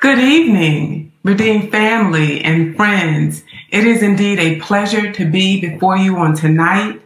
Good evening, Redeemed family and friends. It is indeed a pleasure to be before you on tonight.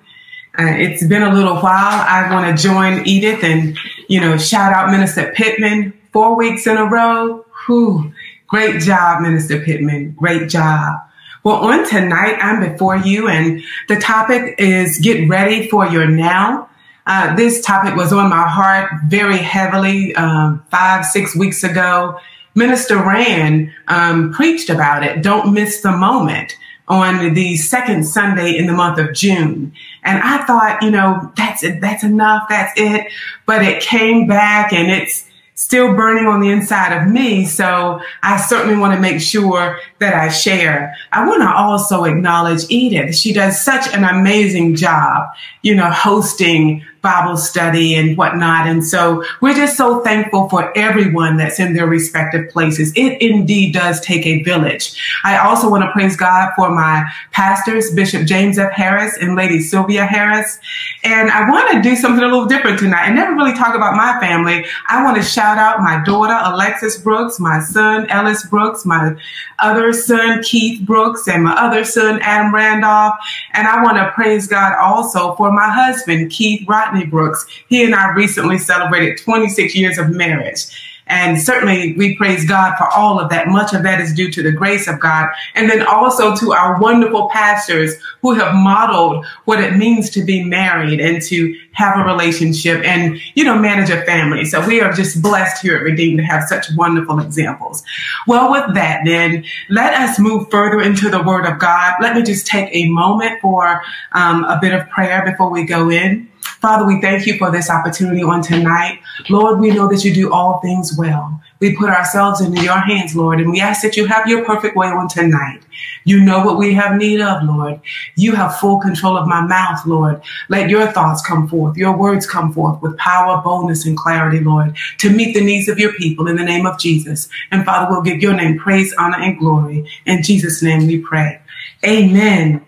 Uh, it's been a little while. I want to join Edith and, you know, shout out Minister Pittman four weeks in a row. Whew. Great job, Minister Pittman. Great job. Well, on tonight, I'm before you and the topic is get ready for your now. Uh, this topic was on my heart very heavily um, five, six weeks ago. Minister Rand um, preached about it. Don't miss the moment on the second Sunday in the month of June. And I thought, you know, that's it. That's enough. That's it. But it came back and it's, still burning on the inside of me. So I certainly want to make sure that I share. I want to also acknowledge Edith. She does such an amazing job, you know, hosting Bible study and whatnot. And so we're just so thankful for everyone that's in their respective places. It indeed does take a village. I also want to praise God for my pastors, Bishop James F. Harris and Lady Sylvia Harris. And I want to do something a little different tonight. I never really talk about my family. I want to shout out my daughter, Alexis Brooks, my son, Ellis Brooks, my other son, Keith Brooks, and my other son, Adam Randolph. And I want to praise God also for my husband, Keith Rodney Brooks. He and I recently celebrated 26 years of marriage. And certainly we praise God for all of that. Much of that is due to the grace of God. And then also to our wonderful pastors who have modeled what it means to be married and to have a relationship and, you know, manage a family. So we are just blessed here at Redeem to have such wonderful examples. Well, with that, then let us move further into the word of God. Let me just take a moment for um, a bit of prayer before we go in. Father, we thank you for this opportunity on tonight. Lord, we know that you do all things well. We put ourselves into your hands, Lord, and we ask that you have your perfect way on tonight. You know what we have need of, Lord. You have full control of my mouth, Lord. Let your thoughts come forth, your words come forth with power, boldness, and clarity, Lord, to meet the needs of your people in the name of Jesus. And Father, we'll give your name praise, honor, and glory. In Jesus' name we pray. Amen.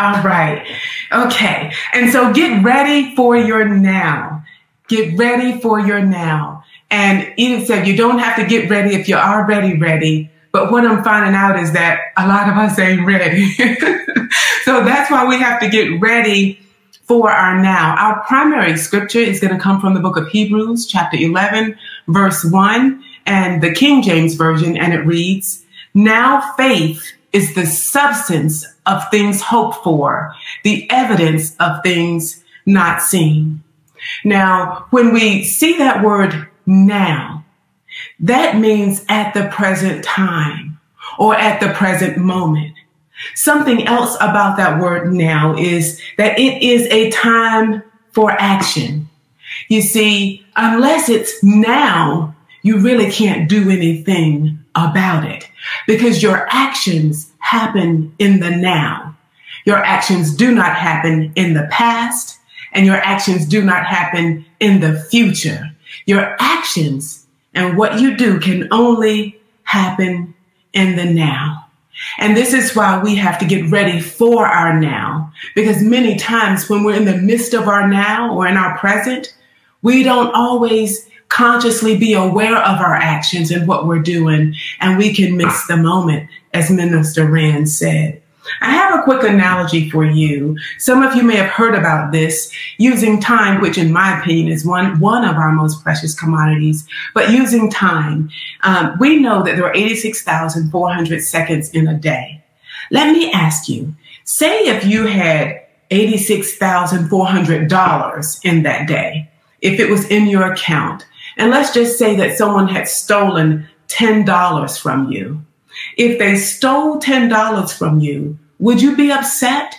All right. Okay. And so get ready for your now. Get ready for your now. And Edith said, you don't have to get ready if you're already ready. But what I'm finding out is that a lot of us ain't ready. so that's why we have to get ready for our now. Our primary scripture is going to come from the book of Hebrews, chapter 11, verse 1, and the King James Version, and it reads, Now faith is the substance of things hoped for, the evidence of things not seen. Now, when we see that word now, that means at the present time or at the present moment. Something else about that word now is that it is a time for action. You see, unless it's now, you really can't do anything about it because your actions happen in the now. Your actions do not happen in the past and your actions do not happen in the future. Your actions and what you do can only happen in the now. And this is why we have to get ready for our now, because many times when we're in the midst of our now or in our present, we don't always consciously be aware of our actions and what we're doing, and we can miss the moment, as Minister Rand said. I have a quick analogy for you. Some of you may have heard about this using time, which in my opinion is one, one of our most precious commodities, but using time. Um, we know that there are 86,400 seconds in a day. Let me ask you, say if you had $86,400 in that day, if it was in your account, and let's just say that someone had stolen $10 from you. If they stole $10 from you, would you be upset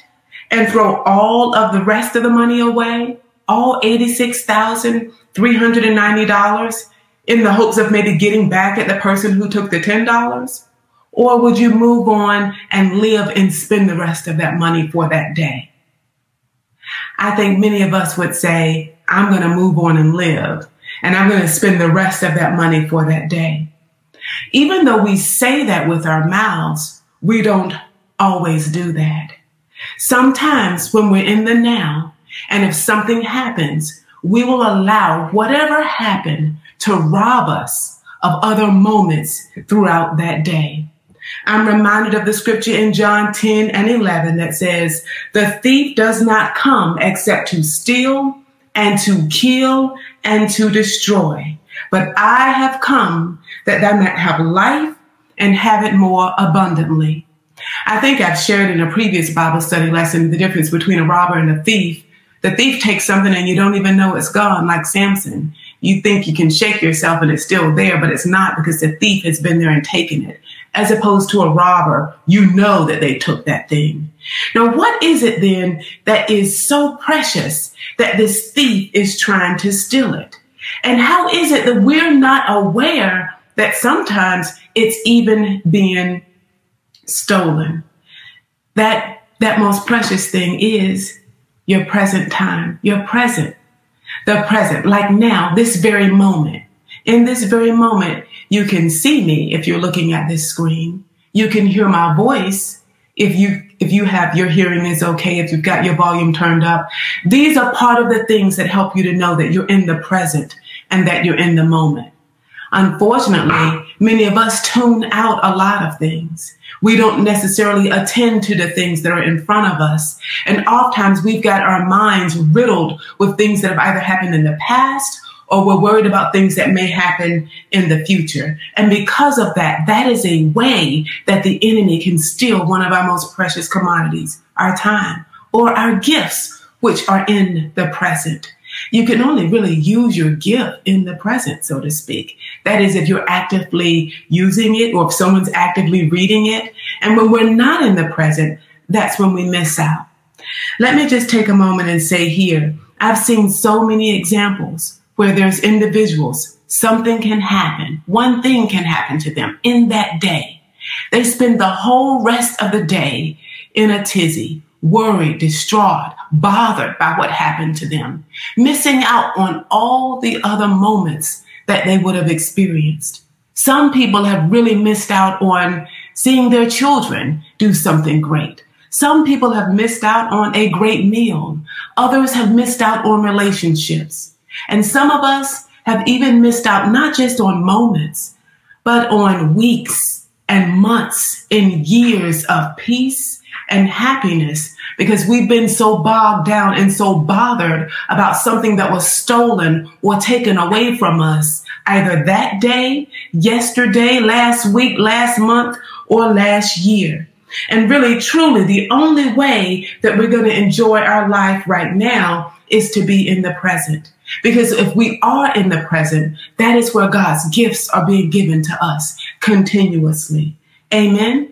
and throw all of the rest of the money away? All $86,390 in the hopes of maybe getting back at the person who took the $10? Or would you move on and live and spend the rest of that money for that day? I think many of us would say, I'm going to move on and live and I'm going to spend the rest of that money for that day. Even though we say that with our mouths, we don't always do that. Sometimes when we're in the now, and if something happens, we will allow whatever happened to rob us of other moments throughout that day. I'm reminded of the scripture in John 10 and 11 that says, the thief does not come except to steal and to kill and to destroy. But I have come that thou might have life and have it more abundantly. I think I've shared in a previous Bible study lesson the difference between a robber and a thief. The thief takes something and you don't even know it's gone, like Samson. You think you can shake yourself and it's still there, but it's not because the thief has been there and taken it. As opposed to a robber, you know that they took that thing. Now, what is it then that is so precious that this thief is trying to steal it? And how is it that we're not aware that sometimes it's even being stolen? That, that most precious thing is your present time, your present, the present, like now, this very moment. In this very moment, you can see me if you're looking at this screen. You can hear my voice if you if you have your hearing is okay, if you've got your volume turned up. These are part of the things that help you to know that you're in the present and that you're in the moment. Unfortunately, many of us tune out a lot of things. We don't necessarily attend to the things that are in front of us. And oftentimes we've got our minds riddled with things that have either happened in the past or we're worried about things that may happen in the future. And because of that, that is a way that the enemy can steal one of our most precious commodities, our time or our gifts, which are in the present. You can only really use your gift in the present, so to speak. That is, if you're actively using it or if someone's actively reading it. And when we're not in the present, that's when we miss out. Let me just take a moment and say here, I've seen so many examples where there's individuals, something can happen, one thing can happen to them in that day. They spend the whole rest of the day in a tizzy, worried, distraught, bothered by what happened to them, missing out on all the other moments that they would have experienced. Some people have really missed out on seeing their children do something great. Some people have missed out on a great meal. Others have missed out on relationships. And some of us have even missed out not just on moments, but on weeks and months and years of peace and happiness because we've been so bogged down and so bothered about something that was stolen or taken away from us either that day, yesterday, last week, last month, or last year. And really, truly, the only way that we're going to enjoy our life right now is to be in the present. Because if we are in the present, that is where God's gifts are being given to us continuously. Amen.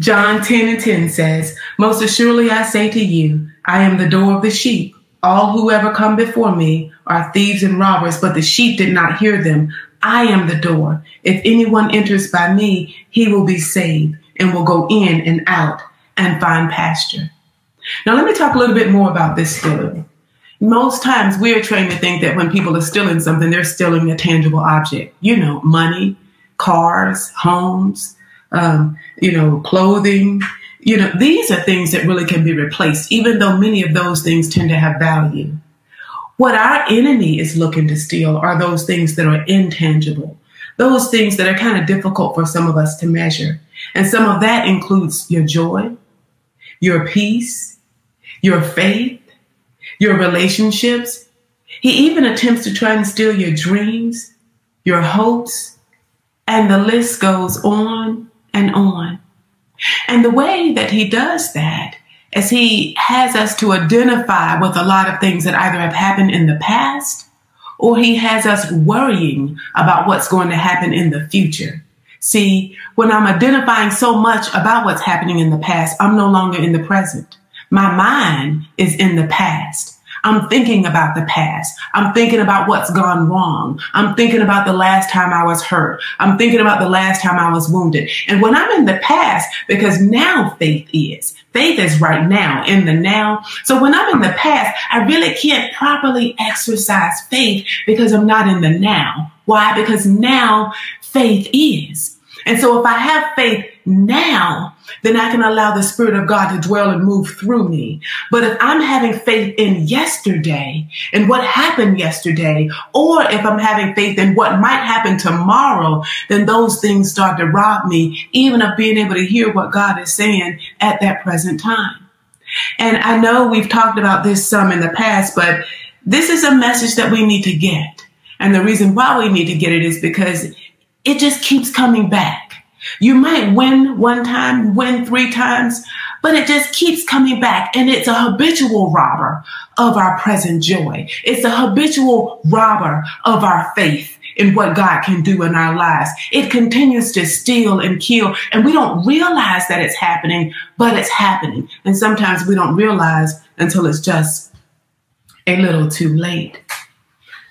John 10 and 10 says, Most assuredly I say to you, I am the door of the sheep. All who ever come before me are thieves and robbers, but the sheep did not hear them. I am the door. If anyone enters by me, he will be saved and will go in and out and find pasture. Now, let me talk a little bit more about this stealing. Most times we are trained to think that when people are stealing something, they're stealing a tangible object, you know, money, cars, homes, um, you know, clothing. You know, these are things that really can be replaced, even though many of those things tend to have value. What our enemy is looking to steal are those things that are intangible, those things that are kind of difficult for some of us to measure. And some of that includes your joy, your peace, your faith, your relationships. He even attempts to try and steal your dreams, your hopes, and the list goes on and on. And the way that he does that is he has us to identify with a lot of things that either have happened in the past or he has us worrying about what's going to happen in the future. See, when I'm identifying so much about what's happening in the past, I'm no longer in the present. My mind is in the past. I'm thinking about the past. I'm thinking about what's gone wrong. I'm thinking about the last time I was hurt. I'm thinking about the last time I was wounded. And when I'm in the past, because now faith is, faith is right now in the now. So when I'm in the past, I really can't properly exercise faith because I'm not in the now. Why? Because now faith is. And so if I have faith now, then I can allow the Spirit of God to dwell and move through me. But if I'm having faith in yesterday and what happened yesterday, or if I'm having faith in what might happen tomorrow, then those things start to rob me even of being able to hear what God is saying at that present time. And I know we've talked about this some in the past, but this is a message that we need to get. And the reason why we need to get it is because it just keeps coming back. You might win one time, win three times, but it just keeps coming back and it's a habitual robber of our present joy. It's a habitual robber of our faith in what God can do in our lives. It continues to steal and kill and we don't realize that it's happening, but it's happening. And sometimes we don't realize until it's just a little too late.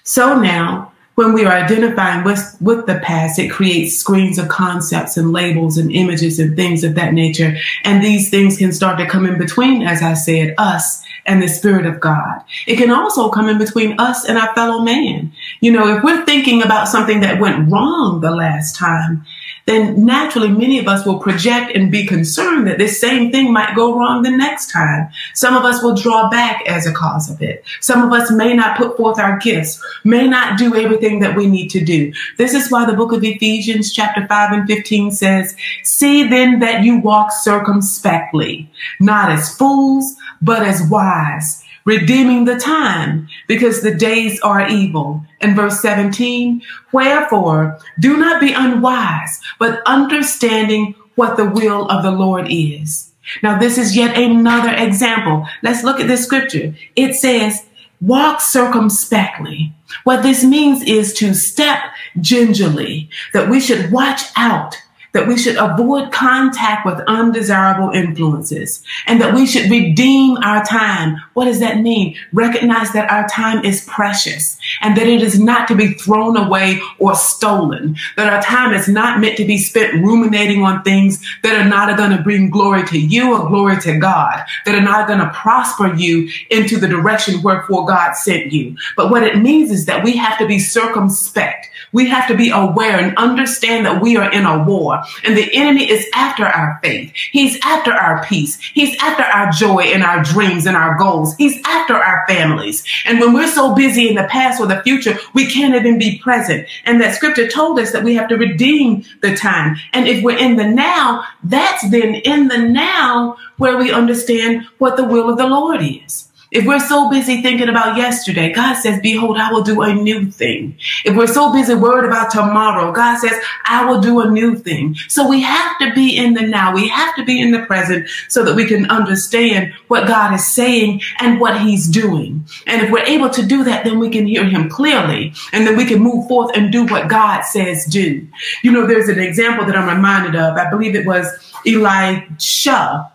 So now when we are identifying with, with the past, it creates screens of concepts and labels and images and things of that nature. And these things can start to come in between, as I said, us and the Spirit of God. It can also come in between us and our fellow man. You know, if we're thinking about something that went wrong the last time, then naturally many of us will project and be concerned that this same thing might go wrong the next time. Some of us will draw back as a cause of it. Some of us may not put forth our gifts, may not do everything that we need to do. This is why the book of Ephesians chapter 5 and 15 says, see then that you walk circumspectly, not as fools, but as wise redeeming the time because the days are evil. In verse 17, wherefore do not be unwise, but understanding what the will of the Lord is. Now, this is yet another example. Let's look at this scripture. It says, walk circumspectly. What this means is to step gingerly, that we should watch out that we should avoid contact with undesirable influences and that we should redeem our time. What does that mean? Recognize that our time is precious and that it is not to be thrown away or stolen, that our time is not meant to be spent ruminating on things that are not going to bring glory to you or glory to God, that are not going to prosper you into the direction wherefore God sent you. But what it means is that we have to be circumspect. We have to be aware and understand that we are in a war and the enemy is after our faith. He's after our peace. He's after our joy and our dreams and our goals. He's after our families. And when we're so busy in the past or the future, we can't even be present. And that scripture told us that we have to redeem the time. And if we're in the now, that's then in the now where we understand what the will of the Lord is. If we're so busy thinking about yesterday, God says, behold, I will do a new thing. If we're so busy worried about tomorrow, God says, I will do a new thing. So we have to be in the now. We have to be in the present so that we can understand what God is saying and what he's doing. And if we're able to do that, then we can hear him clearly and then we can move forth and do what God says do. You know, there's an example that I'm reminded of. I believe it was Elisha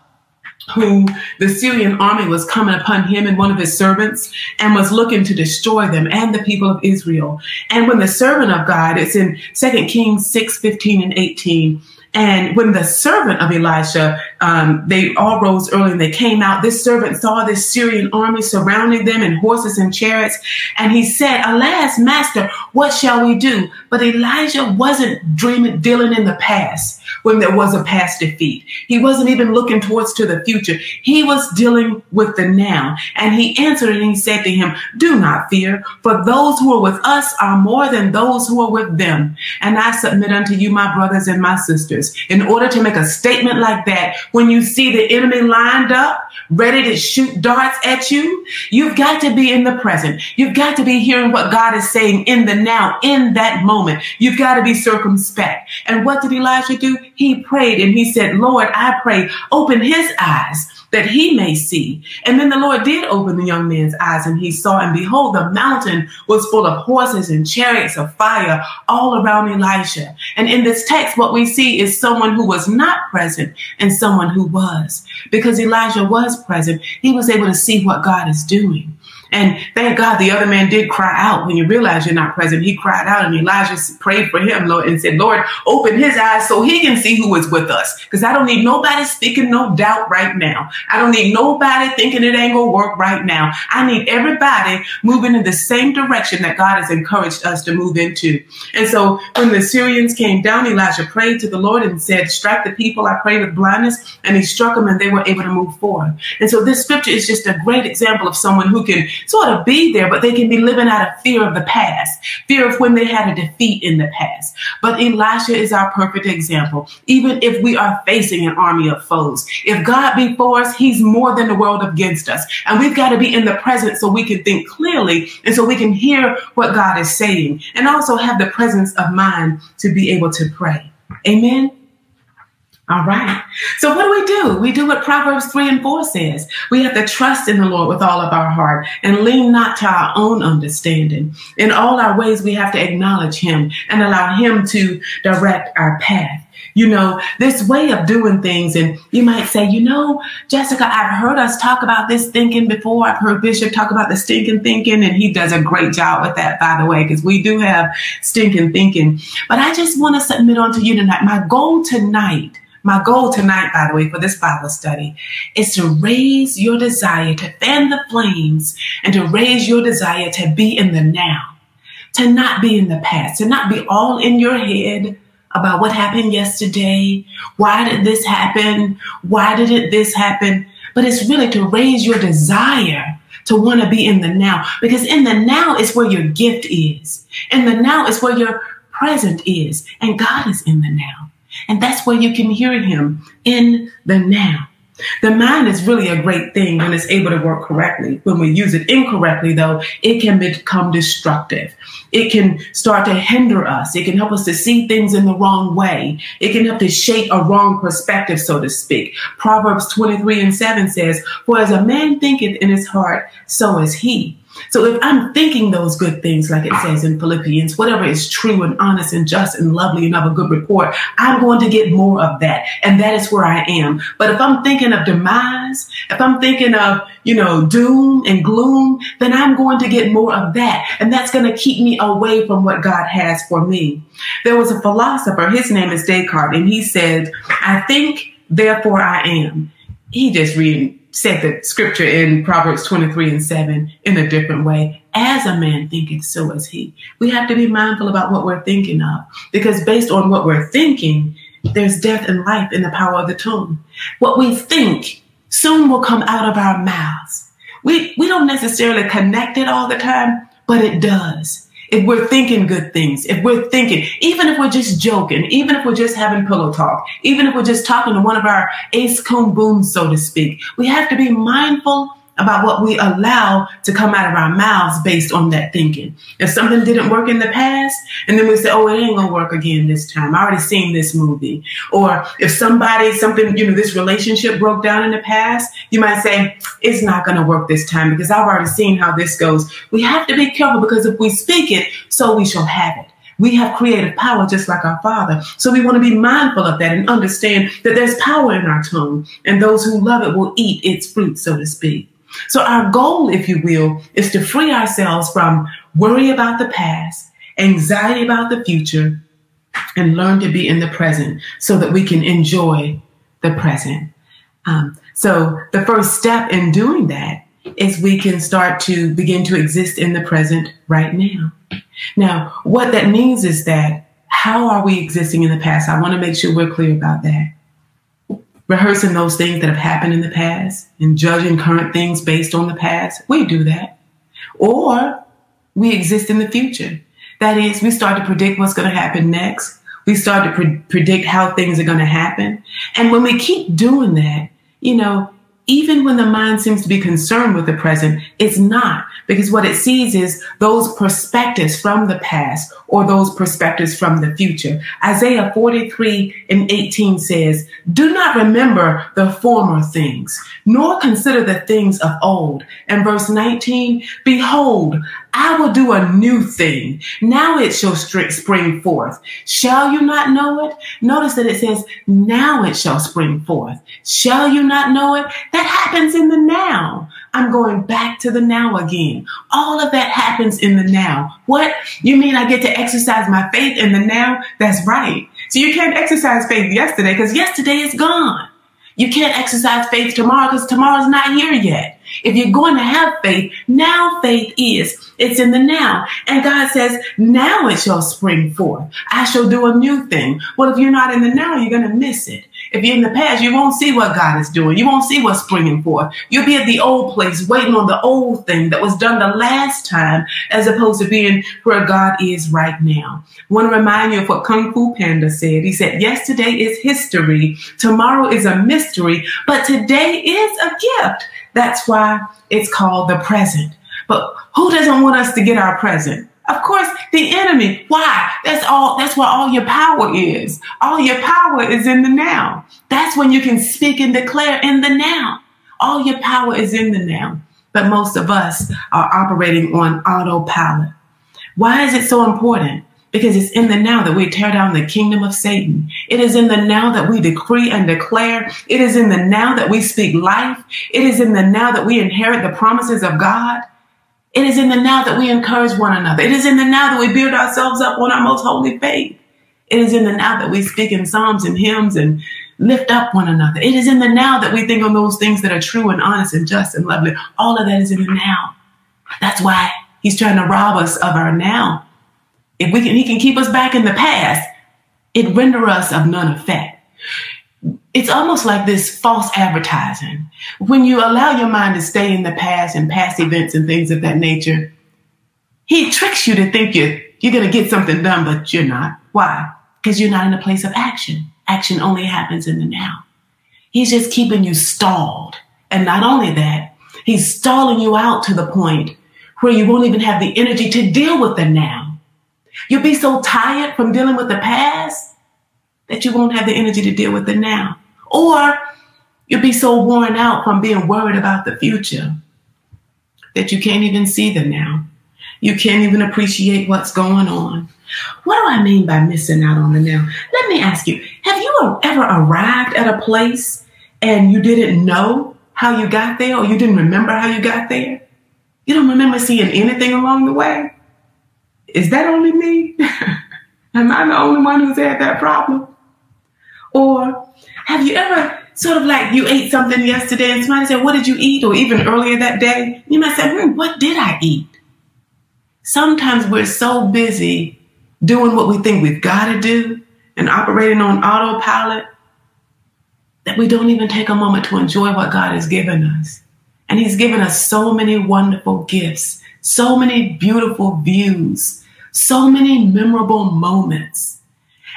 who the Syrian army was coming upon him and one of his servants and was looking to destroy them and the people of Israel. And when the servant of God, it's in 2 Kings 6, 15 and 18, and when the servant of Elisha, um, they all rose early and they came out, this servant saw this Syrian army surrounding them in horses and chariots. And he said, alas, master, what shall we do? But Elijah wasn't dreaming, dealing in the past when there was a past defeat. He wasn't even looking towards to the future. He was dealing with the now. And he answered and he said to him, do not fear, for those who are with us are more than those who are with them. And I submit unto you, my brothers and my sisters, in order to make a statement like that, when you see the enemy lined up, ready to shoot darts at you, you've got to be in the present. You've got to be hearing what God is saying in the now, in that moment. You've got to be circumspect. And what did Elijah do? he prayed and he said, Lord, I pray, open his eyes that he may see. And then the Lord did open the young man's eyes and he saw and behold, the mountain was full of horses and chariots of fire all around Elijah. And in this text, what we see is someone who was not present and someone who was because Elijah was present. He was able to see what God is doing. And thank God the other man did cry out when you realize you're not present. He cried out and Elijah prayed for him, Lord, and said, Lord, open his eyes so he can see who is with us. Because I don't need nobody speaking no doubt right now. I don't need nobody thinking it ain't gonna work right now. I need everybody moving in the same direction that God has encouraged us to move into. And so when the Syrians came down, Elijah prayed to the Lord and said, strike the people I pray with blindness. And he struck them and they were able to move forward. And so this scripture is just a great example of someone who can sort of be there, but they can be living out of fear of the past, fear of when they had a defeat in the past. But Elisha is our perfect example. Even if we are facing an army of foes, if God be for us, he's more than the world against us. And we've got to be in the present so we can think clearly and so we can hear what God is saying and also have the presence of mind to be able to pray. Amen. All right. So what do we do? We do what Proverbs 3 and 4 says. We have to trust in the Lord with all of our heart and lean not to our own understanding. In all our ways, we have to acknowledge him and allow him to direct our path. You know, this way of doing things. And you might say, you know, Jessica, I've heard us talk about this thinking before. I've heard Bishop talk about the stinking thinking and he does a great job with that, by the way, because we do have stinking thinking. But I just want to submit on to you tonight. My goal tonight my goal tonight, by the way, for this Bible study is to raise your desire to fan the flames and to raise your desire to be in the now, to not be in the past, to not be all in your head about what happened yesterday. Why did this happen? Why did it this happen? But it's really to raise your desire to want to be in the now because in the now is where your gift is. In the now is where your present is and God is in the now. And that's where you can hear him in the now. The mind is really a great thing when it's able to work correctly. When we use it incorrectly, though, it can become destructive. It can start to hinder us. It can help us to see things in the wrong way. It can help to shape a wrong perspective, so to speak. Proverbs 23 and 7 says, For as a man thinketh in his heart, so is he. So if I'm thinking those good things, like it says in Philippians, whatever is true and honest and just and lovely and of a good report, I'm going to get more of that. And that is where I am. But if I'm thinking of demise, if I'm thinking of, you know, doom and gloom, then I'm going to get more of that. And that's going to keep me away from what God has for me. There was a philosopher, his name is Descartes, and he said, I think, therefore I am. He just read said the scripture in Proverbs 23 and 7 in a different way. As a man thinketh, so is he. We have to be mindful about what we're thinking of because based on what we're thinking, there's death and life in the power of the tongue. What we think soon will come out of our mouths. We, we don't necessarily connect it all the time, but it does if we're thinking good things, if we're thinking, even if we're just joking, even if we're just having pillow talk, even if we're just talking to one of our ace cone booms, so to speak, we have to be mindful about what we allow to come out of our mouths based on that thinking. If something didn't work in the past, and then we say, oh, it ain't gonna work again this time. I already seen this movie. Or if somebody, something, you know, this relationship broke down in the past, you might say, it's not gonna work this time because I've already seen how this goes. We have to be careful because if we speak it, so we shall have it. We have creative power just like our Father. So we want to be mindful of that and understand that there's power in our tongue, and those who love it will eat its fruit, so to speak. So our goal, if you will, is to free ourselves from worry about the past, anxiety about the future, and learn to be in the present so that we can enjoy the present. Um, so the first step in doing that is we can start to begin to exist in the present right now. Now, what that means is that how are we existing in the past? I want to make sure we're clear about that rehearsing those things that have happened in the past and judging current things based on the past. We do that. Or we exist in the future. That is, we start to predict what's going to happen next. We start to pre- predict how things are going to happen. And when we keep doing that, you know, even when the mind seems to be concerned with the present, it's not because what it sees is those perspectives from the past or those perspectives from the future. Isaiah 43 and 18 says, do not remember the former things, nor consider the things of old. And verse 19, behold, I will do a new thing. Now it shall spring forth. Shall you not know it? Notice that it says, now it shall spring forth. Shall you not know it? That happens in the now. I'm going back to the now again. All of that happens in the now. What? You mean I get to exercise my faith in the now? That's right. So you can't exercise faith yesterday because yesterday is gone. You can't exercise faith tomorrow because tomorrow's not here yet. If you're going to have faith, now faith is. It's in the now. And God says, now it shall spring forth. I shall do a new thing. Well, if you're not in the now, you're going to miss it. If you're in the past, you won't see what God is doing. You won't see what's springing forth. You'll be at the old place waiting on the old thing that was done the last time as opposed to being where God is right now. I want to remind you of what Kung Fu Panda said. He said, yesterday is history. Tomorrow is a mystery, but today is a gift. That's why it's called the present. But who doesn't want us to get our present? Of course, the enemy. Why? That's all, that's where all your power is. All your power is in the now. That's when you can speak and declare in the now. All your power is in the now. But most of us are operating on autopilot. Why is it so important? Because it's in the now that we tear down the kingdom of Satan. It is in the now that we decree and declare. It is in the now that we speak life. It is in the now that we inherit the promises of God. It is in the now that we encourage one another. It is in the now that we build ourselves up on our most holy faith. It is in the now that we speak in psalms and hymns and lift up one another. It is in the now that we think on those things that are true and honest and just and lovely. All of that is in the now. That's why he's trying to rob us of our now. If we can, he can keep us back in the past, it render us of none effect it's almost like this false advertising. When you allow your mind to stay in the past and past events and things of that nature, he tricks you to think you're, you're going to get something done, but you're not. Why? Because you're not in a place of action. Action only happens in the now. He's just keeping you stalled. And not only that, he's stalling you out to the point where you won't even have the energy to deal with the now. You'll be so tired from dealing with the past that you won't have the energy to deal with the now. Or you'll be so worn out from being worried about the future that you can't even see the now. You can't even appreciate what's going on. What do I mean by missing out on the now? Let me ask you, have you ever arrived at a place and you didn't know how you got there or you didn't remember how you got there? You don't remember seeing anything along the way? Is that only me? Am I the only one who's had that problem? Or have you ever sort of like you ate something yesterday and somebody said, What did you eat? Or even earlier that day, you might say, hmm, What did I eat? Sometimes we're so busy doing what we think we've got to do and operating on autopilot that we don't even take a moment to enjoy what God has given us. And He's given us so many wonderful gifts, so many beautiful views, so many memorable moments.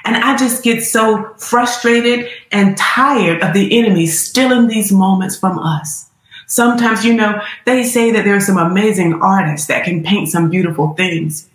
And I just get so frustrated and tired of the enemy stealing these moments from us. Sometimes, you know, they say that there are some amazing artists that can paint some beautiful things.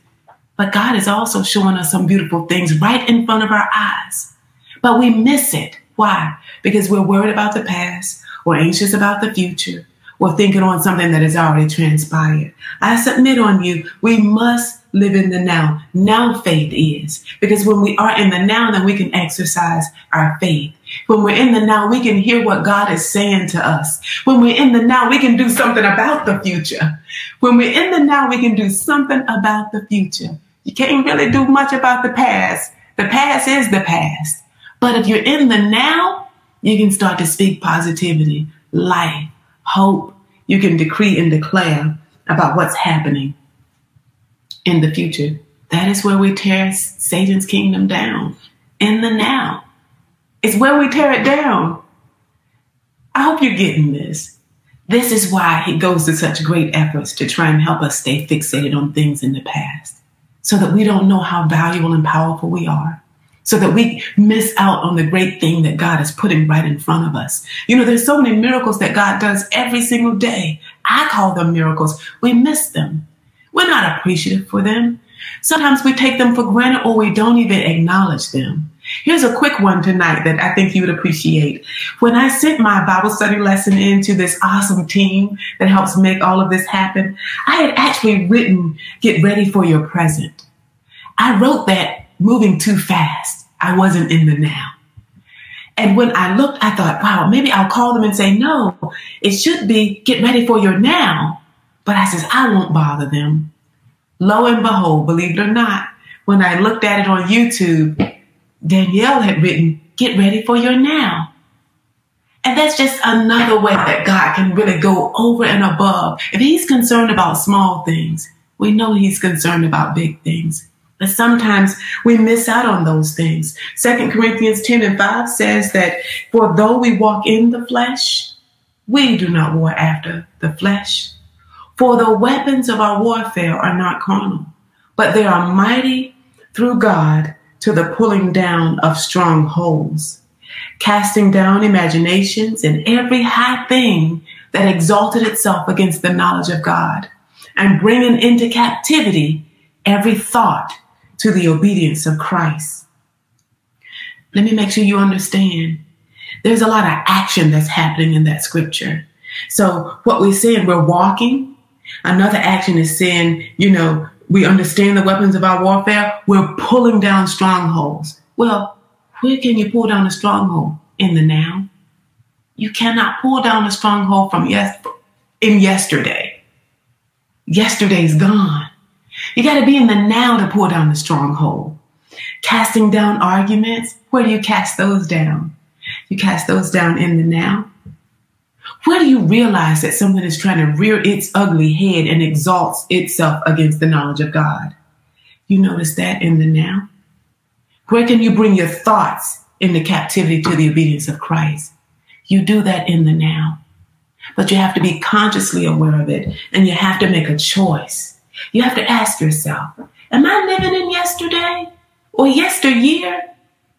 But God is also showing us some beautiful things right in front of our eyes. But we miss it. Why? Because we're worried about the past. We're anxious about the future. We're thinking on something that has already transpired. I submit on you, we must live in the now. Now faith is. Because when we are in the now, then we can exercise our faith. When we're in the now, we can hear what God is saying to us. When we're in the now, we can do something about the future. When we're in the now, we can do something about the future. You can't really do much about the past. The past is the past. But if you're in the now, you can start to speak positivity, life, hope. You can decree and declare about what's happening in the future. That is where we tear Satan's kingdom down in the now. It's where we tear it down. I hope you're getting this. This is why he goes to such great efforts to try and help us stay fixated on things in the past so that we don't know how valuable and powerful we are. So that we miss out on the great thing that God is putting right in front of us. You know, there's so many miracles that God does every single day. I call them miracles. We miss them we're not appreciative for them. Sometimes we take them for granted or we don't even acknowledge them. Here's a quick one tonight that I think you would appreciate. When I sent my Bible study lesson into this awesome team that helps make all of this happen, I had actually written, get ready for your present. I wrote that moving too fast. I wasn't in the now. And when I looked, I thought, wow, maybe I'll call them and say, no, it should be get ready for your now. But I says, I won't bother them. Lo and behold, believe it or not, when I looked at it on YouTube, Danielle had written, get ready for your now. And that's just another way that God can really go over and above. If he's concerned about small things, we know he's concerned about big things. But sometimes we miss out on those things. Second Corinthians 10 and 5 says that for though we walk in the flesh, we do not war after the flesh. For the weapons of our warfare are not carnal, but they are mighty through God to the pulling down of strongholds, casting down imaginations and every high thing that exalted itself against the knowledge of God, and bringing into captivity every thought to the obedience of Christ. Let me make sure you understand. There's a lot of action that's happening in that scripture. So what we're saying, we're walking. Another action is saying, you know, we understand the weapons of our warfare. We're pulling down strongholds. Well, where can you pull down a stronghold? In the now. You cannot pull down a stronghold from yes in yesterday. Yesterday's gone. You got to be in the now to pull down the stronghold. Casting down arguments, where do you cast those down? You cast those down in the now. Where do you realize that something is trying to rear its ugly head and exalts itself against the knowledge of God? You notice that in the now. Where can you bring your thoughts into captivity to the obedience of Christ? You do that in the now. But you have to be consciously aware of it and you have to make a choice. You have to ask yourself, am I living in yesterday or yesteryear?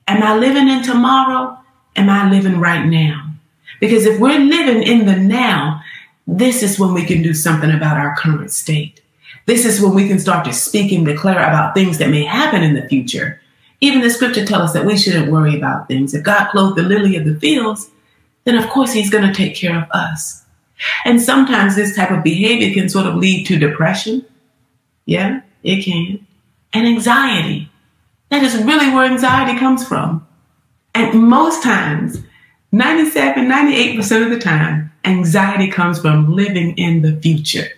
Am I living in tomorrow? Am I living right now? Because if we're living in the now, this is when we can do something about our current state. This is when we can start to speak and declare about things that may happen in the future. Even the scripture tells us that we shouldn't worry about things. If God clothed the lily of the fields, then of course he's going to take care of us. And sometimes this type of behavior can sort of lead to depression. Yeah, it can. And anxiety. That is really where anxiety comes from. And most times, 97, 98% of the time, anxiety comes from living in the future.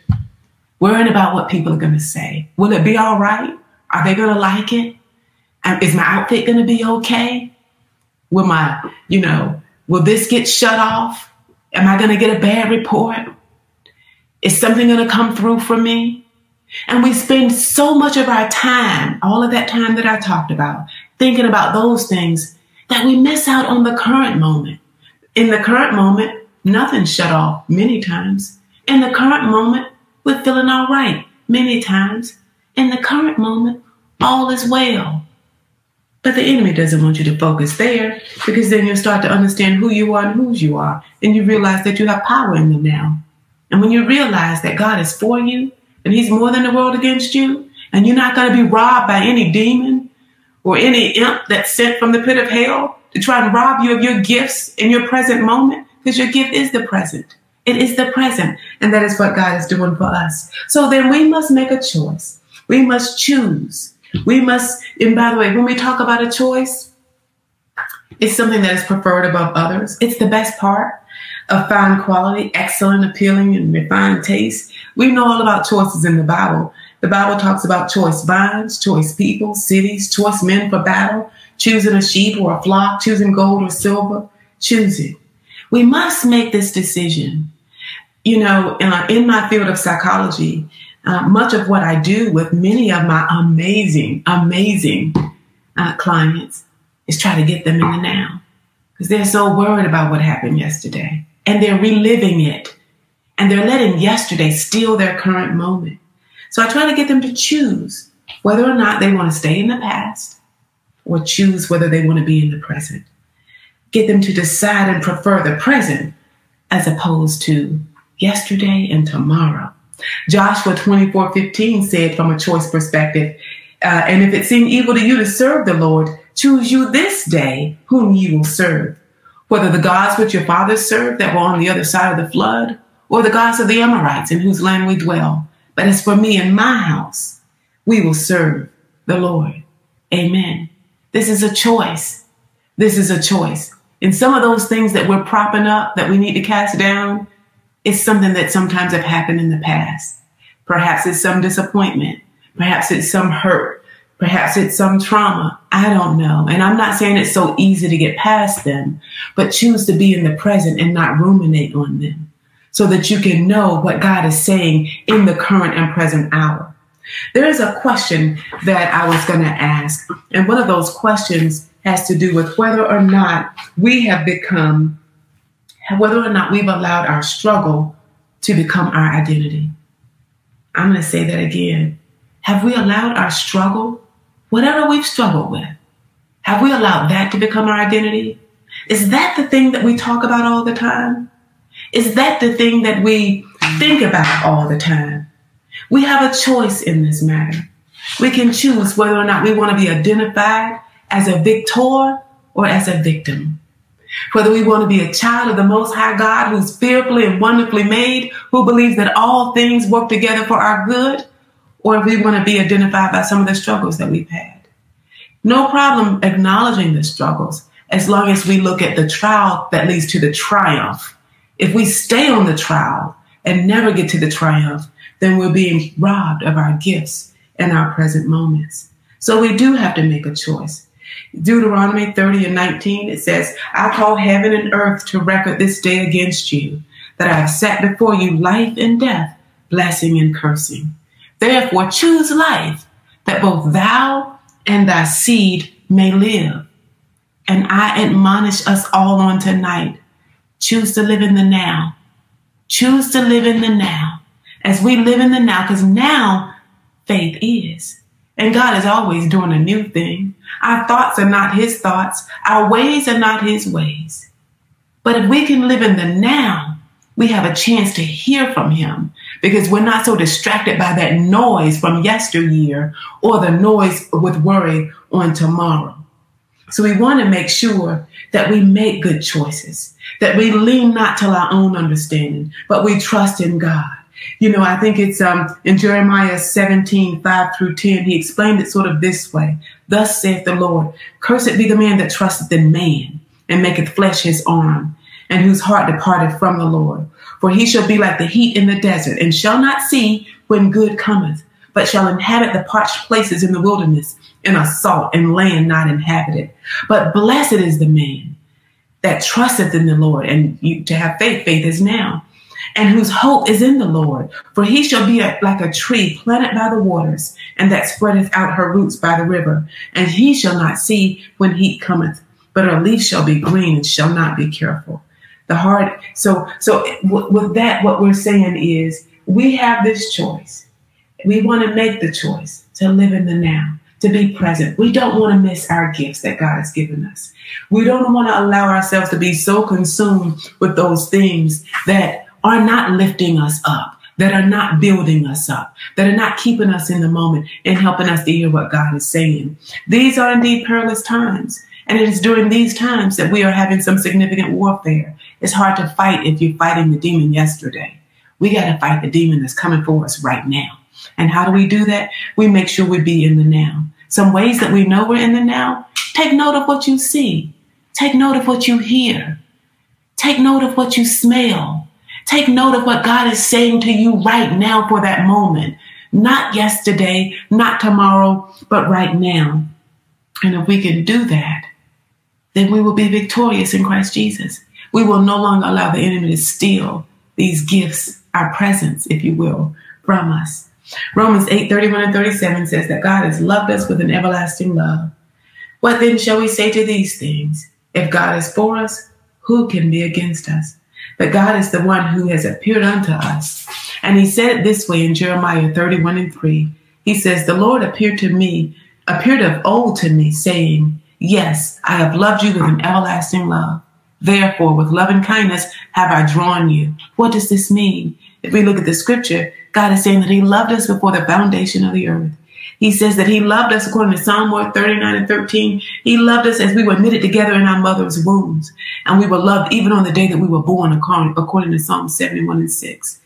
Worrying about what people are going to say. Will it be all right? Are they going to like it? Um, is my outfit going to be okay? Will my, you know, will this get shut off? Am I going to get a bad report? Is something going to come through for me? And we spend so much of our time, all of that time that I talked about, thinking about those things that we miss out on the current moment. In the current moment, nothing's shut off many times. In the current moment, we're feeling all right many times. In the current moment, all is well. But the enemy doesn't want you to focus there because then you'll start to understand who you are and whose you are. And you realize that you have power in the now. And when you realize that God is for you and he's more than the world against you, and you're not going to be robbed by any demon or any imp that's sent from the pit of hell, to try and rob you of your gifts in your present moment because your gift is the present. It is the present. And that is what God is doing for us. So then we must make a choice. We must choose. We must, and by the way, when we talk about a choice, it's something that is preferred above others. It's the best part of fine quality, excellent, appealing, and refined taste. We know all about choices in the Bible. The Bible talks about choice vines, choice people, cities, choice men for battle, choosing a sheep or a flock, choosing gold or silver, choosing. We must make this decision. You know, in my field of psychology, uh, much of what I do with many of my amazing, amazing uh, clients is try to get them in the now because they're so worried about what happened yesterday and they're reliving it and they're letting yesterday steal their current moment. So I try to get them to choose whether or not they want to stay in the past or choose whether they want to be in the present. Get them to decide and prefer the present as opposed to yesterday and tomorrow. Joshua 24 15 said from a choice perspective, uh, and if it seem evil to you to serve the Lord, choose you this day whom you will serve, whether the gods which your fathers served that were on the other side of the flood, or the gods of the Amorites in whose land we dwell. But as for me and my house, we will serve the Lord. Amen. This is a choice. This is a choice. And some of those things that we're propping up that we need to cast down is something that sometimes have happened in the past. Perhaps it's some disappointment. Perhaps it's some hurt. Perhaps it's some trauma. I don't know. And I'm not saying it's so easy to get past them, but choose to be in the present and not ruminate on them so that you can know what God is saying in the current and present hour. There is a question that I was going to ask. And one of those questions has to do with whether or not we have become, whether or not we've allowed our struggle to become our identity. I'm going to say that again. Have we allowed our struggle, whatever we've struggled with, have we allowed that to become our identity? Is that the thing that we talk about all the time? Is that the thing that we think about all the time? We have a choice in this matter. We can choose whether or not we want to be identified as a victor or as a victim. Whether we want to be a child of the Most High God who's fearfully and wonderfully made, who believes that all things work together for our good, or if we want to be identified by some of the struggles that we've had. No problem acknowledging the struggles as long as we look at the trial that leads to the triumph. If we stay on the trial and never get to the triumph, then we're being robbed of our gifts and our present moments. So we do have to make a choice. Deuteronomy 30 and 19, it says, I call heaven and earth to record this day against you, that I have set before you life and death, blessing and cursing. Therefore choose life, that both thou and thy seed may live. And I admonish us all on tonight, choose to live in the now. Choose to live in the now as we live in the now, because now faith is. And God is always doing a new thing. Our thoughts are not his thoughts. Our ways are not his ways. But if we can live in the now, we have a chance to hear from him because we're not so distracted by that noise from yesteryear or the noise with worry on tomorrow. So we want to make sure that we make good choices, that we lean not to our own understanding, but we trust in God. You know, I think it's um, in Jeremiah 17, 5 through 10, he explained it sort of this way. Thus saith the Lord, cursed be the man that trusteth in man and maketh flesh his arm, and whose heart departed from the Lord. For he shall be like the heat in the desert, and shall not see when good cometh, but shall inhabit the parched places in the wilderness, in a salt and land not inhabited. But blessed is the man that trusteth in the Lord, and you, to have faith, faith is now and whose hope is in the Lord. For he shall be a, like a tree planted by the waters, and that spreadeth out her roots by the river. And he shall not see when heat cometh, but her leaf shall be green and shall not be careful. The heart. So, so with that, what we're saying is we have this choice. We want to make the choice to live in the now, to be present. We don't want to miss our gifts that God has given us. We don't want to allow ourselves to be so consumed with those things that are not lifting us up, that are not building us up, that are not keeping us in the moment and helping us to hear what God is saying. These are indeed perilous times. And it is during these times that we are having some significant warfare. It's hard to fight if you're fighting the demon yesterday. We got to fight the demon that's coming for us right now. And how do we do that? We make sure we be in the now. Some ways that we know we're in the now, take note of what you see. Take note of what you hear. Take note of what you smell. Take note of what God is saying to you right now for that moment. Not yesterday, not tomorrow, but right now. And if we can do that, then we will be victorious in Christ Jesus. We will no longer allow the enemy to steal these gifts, our presence, if you will, from us. Romans 8 31 and 37 says that God has loved us with an everlasting love. What then shall we say to these things? If God is for us, who can be against us? But God is the one who has appeared unto us. And he said it this way in Jeremiah 31 and 3. He says, The Lord appeared to me, appeared of old to me, saying, Yes, I have loved you with an everlasting love. Therefore, with love and kindness have I drawn you. What does this mean? If we look at the scripture, God is saying that he loved us before the foundation of the earth. He says that he loved us according to Psalm 139 and 13. He loved us as we were knitted together in our mother's wombs. And we were loved even on the day that we were born, according to Psalm 71 and 6.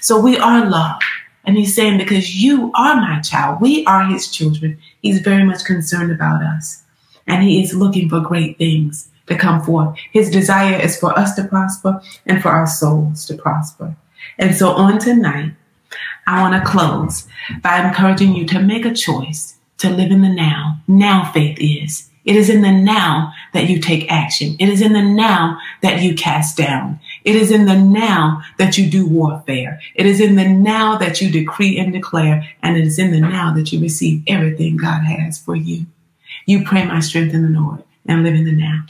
So we are loved. And he's saying, because you are my child, we are his children. He's very much concerned about us. And he is looking for great things to come forth. His desire is for us to prosper and for our souls to prosper. And so on tonight, I want to close by encouraging you to make a choice to live in the now. Now faith is. It is in the now that you take action. It is in the now that you cast down. It is in the now that you do warfare. It is in the now that you decree and declare. And it is in the now that you receive everything God has for you. You pray my strength in the Lord and live in the now.